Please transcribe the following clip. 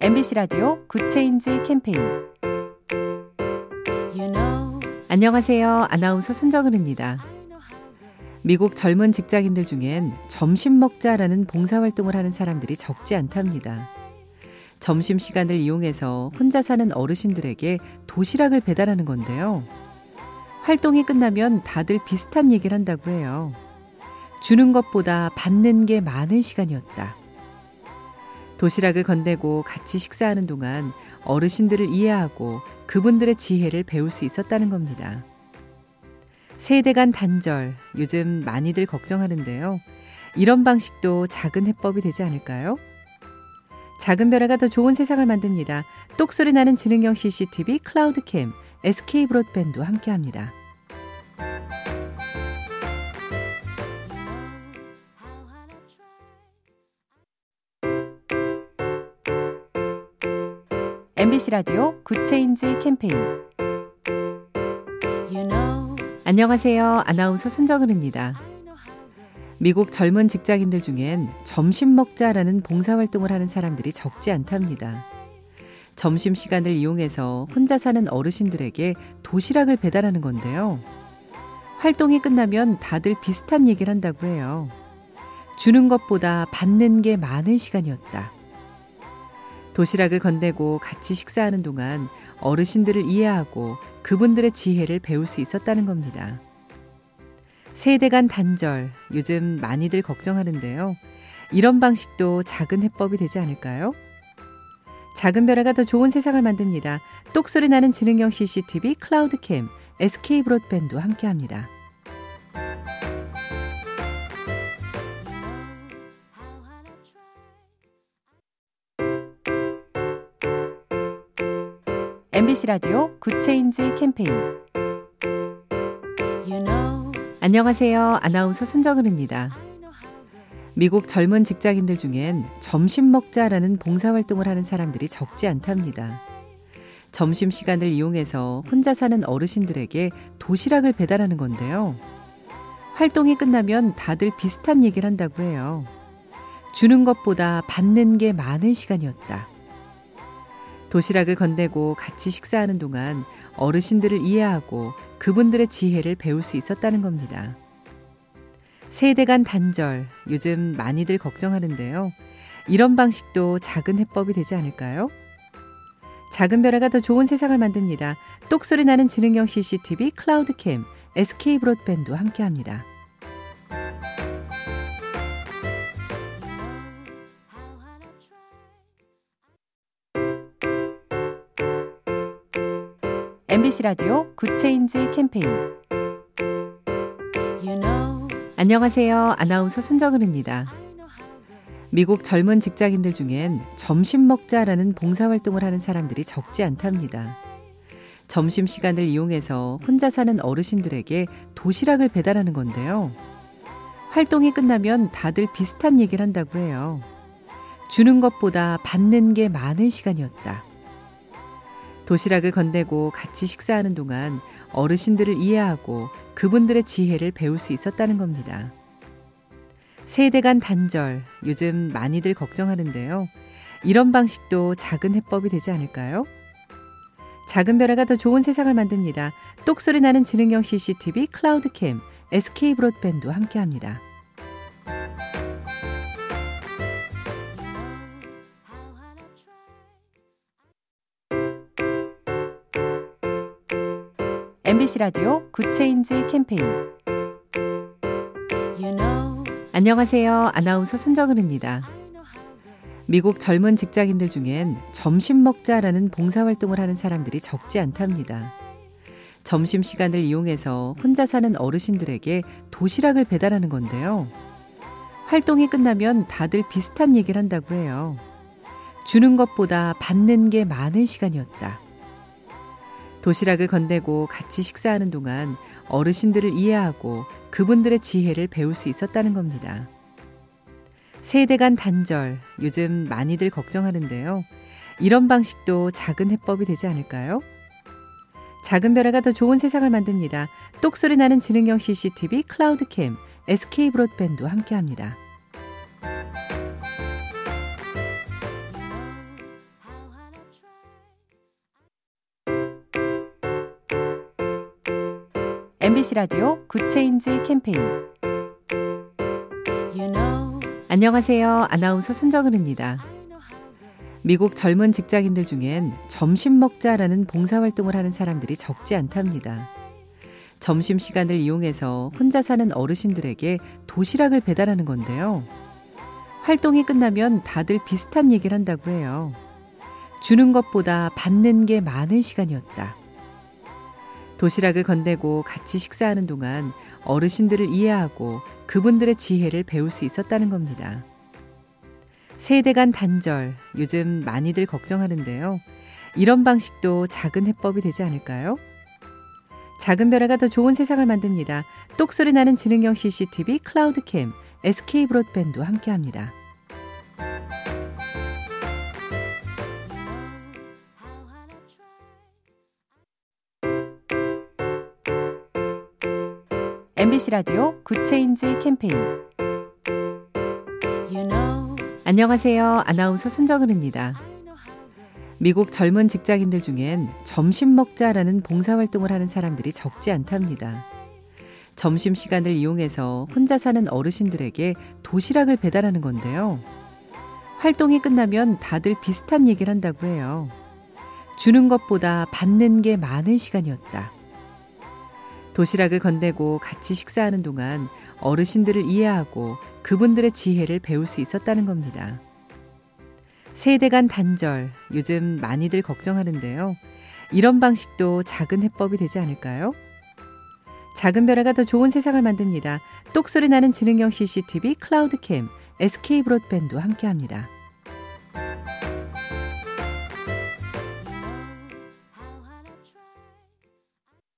MBC 라디오 Good Change 캠페인 안녕하세요. 아나운서 손정은입니다. 미국 젊은 직장인들 중엔 점심 먹자라는 봉사활동을 하는 사람들이 적지 않답니다. 점심 시간을 이용해서 혼자 사는 어르신들에게 도시락을 배달하는 건데요. 활동이 끝나면 다들 비슷한 얘기를 한다고 해요. 주는 것보다 받는 게 많은 시간이었다. 도시락을 건네고 같이 식사하는 동안 어르신들을 이해하고 그분들의 지혜를 배울 수 있었다는 겁니다. 세대 간 단절, 요즘 많이들 걱정하는데요. 이런 방식도 작은 해법이 되지 않을까요? 작은 변화가 더 좋은 세상을 만듭니다. 똑소리 나는 지능형 CCTV 클라우드캠, SK 브로드밴드와 함께합니다. MBC 라디오 Good Change 캠페인 안녕하세요. 아나운서 손정은입니다. 미국 젊은 직장인들 중엔 점심 먹자라는 봉사활동을 하는 사람들이 적지 않답니다. 점심 시간을 이용해서 혼자 사는 어르신들에게 도시락을 배달하는 건데요. 활동이 끝나면 다들 비슷한 얘기를 한다고 해요. 주는 것보다 받는 게 많은 시간이었다. 도시락을 건네고 같이 식사하는 동안 어르신들을 이해하고 그분들의 지혜를 배울 수 있었다는 겁니다. 세대 간 단절, 요즘 많이들 걱정하는데요. 이런 방식도 작은 해법이 되지 않을까요? 작은 변화가 더 좋은 세상을 만듭니다. 똑소리 나는 지능형 CCTV 클라우드캠, SK 브로드밴드와 함께합니다. MBC 라디오 Good Change 캠페인 안녕하세요. 아나운서 손정은입니다. 미국 젊은 직장인들 중엔 점심 먹자라는 봉사활동을 하는 사람들이 적지 않답니다. 점심 시간을 이용해서 혼자 사는 어르신들에게 도시락을 배달하는 건데요. 활동이 끝나면 다들 비슷한 얘기를 한다고 해요. 주는 것보다 받는 게 많은 시간이었다. 도시락을 건네고 같이 식사하는 동안 어르신들을 이해하고 그분들의 지혜를 배울 수 있었다는 겁니다. 세대 간 단절, 요즘 많이들 걱정하는데요. 이런 방식도 작은 해법이 되지 않을까요? 작은 변화가 더 좋은 세상을 만듭니다. 똑소리 나는 지능형 CCTV 클라우드캠, SK 브로드밴드와 함께합니다. MBC 라디오 Good Change 캠페인 안녕하세요. 아나운서 손정은입니다. 미국 젊은 직장인들 중엔 점심 먹자라는 봉사활동을 하는 사람들이 적지 않답니다. 점심 시간을 이용해서 혼자 사는 어르신들에게 도시락을 배달하는 건데요. 활동이 끝나면 다들 비슷한 얘기를 한다고 해요. 주는 것보다 받는 게 많은 시간이었다. 도시락을 건네고 같이 식사하는 동안 어르신들을 이해하고 그분들의 지혜를 배울 수 있었다는 겁니다. 세대 간 단절, 요즘 많이들 걱정하는데요. 이런 방식도 작은 해법이 되지 않을까요? 작은 변화가 더 좋은 세상을 만듭니다. 똑소리 나는 지능형 CCTV 클라우드캠, SK 브로드밴드와 함께합니다. MBC 라디오 Good Change 캠페인 안녕하세요. 아나운서 손정은입니다. 미국 젊은 직장인들 중엔 점심 먹자라는 봉사활동을 하는 사람들이 적지 않답니다. 점심 시간을 이용해서 혼자 사는 어르신들에게 도시락을 배달하는 건데요. 활동이 끝나면 다들 비슷한 얘기를 한다고 해요. 주는 것보다 받는 게 많은 시간이었다. 도시락을 건네고 같이 식사하는 동안 어르신들을 이해하고 그분들의 지혜를 배울 수 있었다는 겁니다. 세대 간 단절, 요즘 많이들 걱정하는데요. 이런 방식도 작은 해법이 되지 않을까요? 작은 변화가 더 좋은 세상을 만듭니다. 똑소리 나는 지능형 CCTV 클라우드캠, SK 브로드밴드와 함께합니다. MBC 라디오 Good Change 캠페인 안녕하세요. 아나운서 손정은입니다. 미국 젊은 직장인들 중엔 점심 먹자라는 봉사활동을 하는 사람들이 적지 않답니다. 점심 시간을 이용해서 혼자 사는 어르신들에게 도시락을 배달하는 건데요. 활동이 끝나면 다들 비슷한 얘기를 한다고 해요. 주는 것보다 받는 게 많은 시간이었다. 도시락을 건네고 같이 식사하는 동안 어르신들을 이해하고 그분들의 지혜를 배울 수 있었다는 겁니다. 세대 간 단절, 요즘 많이들 걱정하는데요. 이런 방식도 작은 해법이 되지 않을까요? 작은 변화가 더 좋은 세상을 만듭니다. 똑소리 나는 지능형 CCTV 클라우드캠, SK 브로드밴드와 함께합니다. MBC 라디오 Good Change 캠페인 안녕하세요. 아나운서 손정은입니다. 미국 젊은 직장인들 중엔 점심 먹자라는 봉사활동을 하는 사람들이 적지 않답니다. 점심 시간을 이용해서 혼자 사는 어르신들에게 도시락을 배달하는 건데요. 활동이 끝나면 다들 비슷한 얘기를 한다고 해요. 주는 것보다 받는 게 많은 시간이었다. 도시락을 건네고 같이 식사하는 동안 어르신들을 이해하고 그분들의 지혜를 배울 수 있었다는 겁니다. 세대 간 단절, 요즘 많이들 걱정하는데요. 이런 방식도 작은 해법이 되지 않을까요? 작은 변화가 더 좋은 세상을 만듭니다. 똑소리 나는 지능형 CCTV 클라우드캠, SK 브로드밴드와 함께합니다.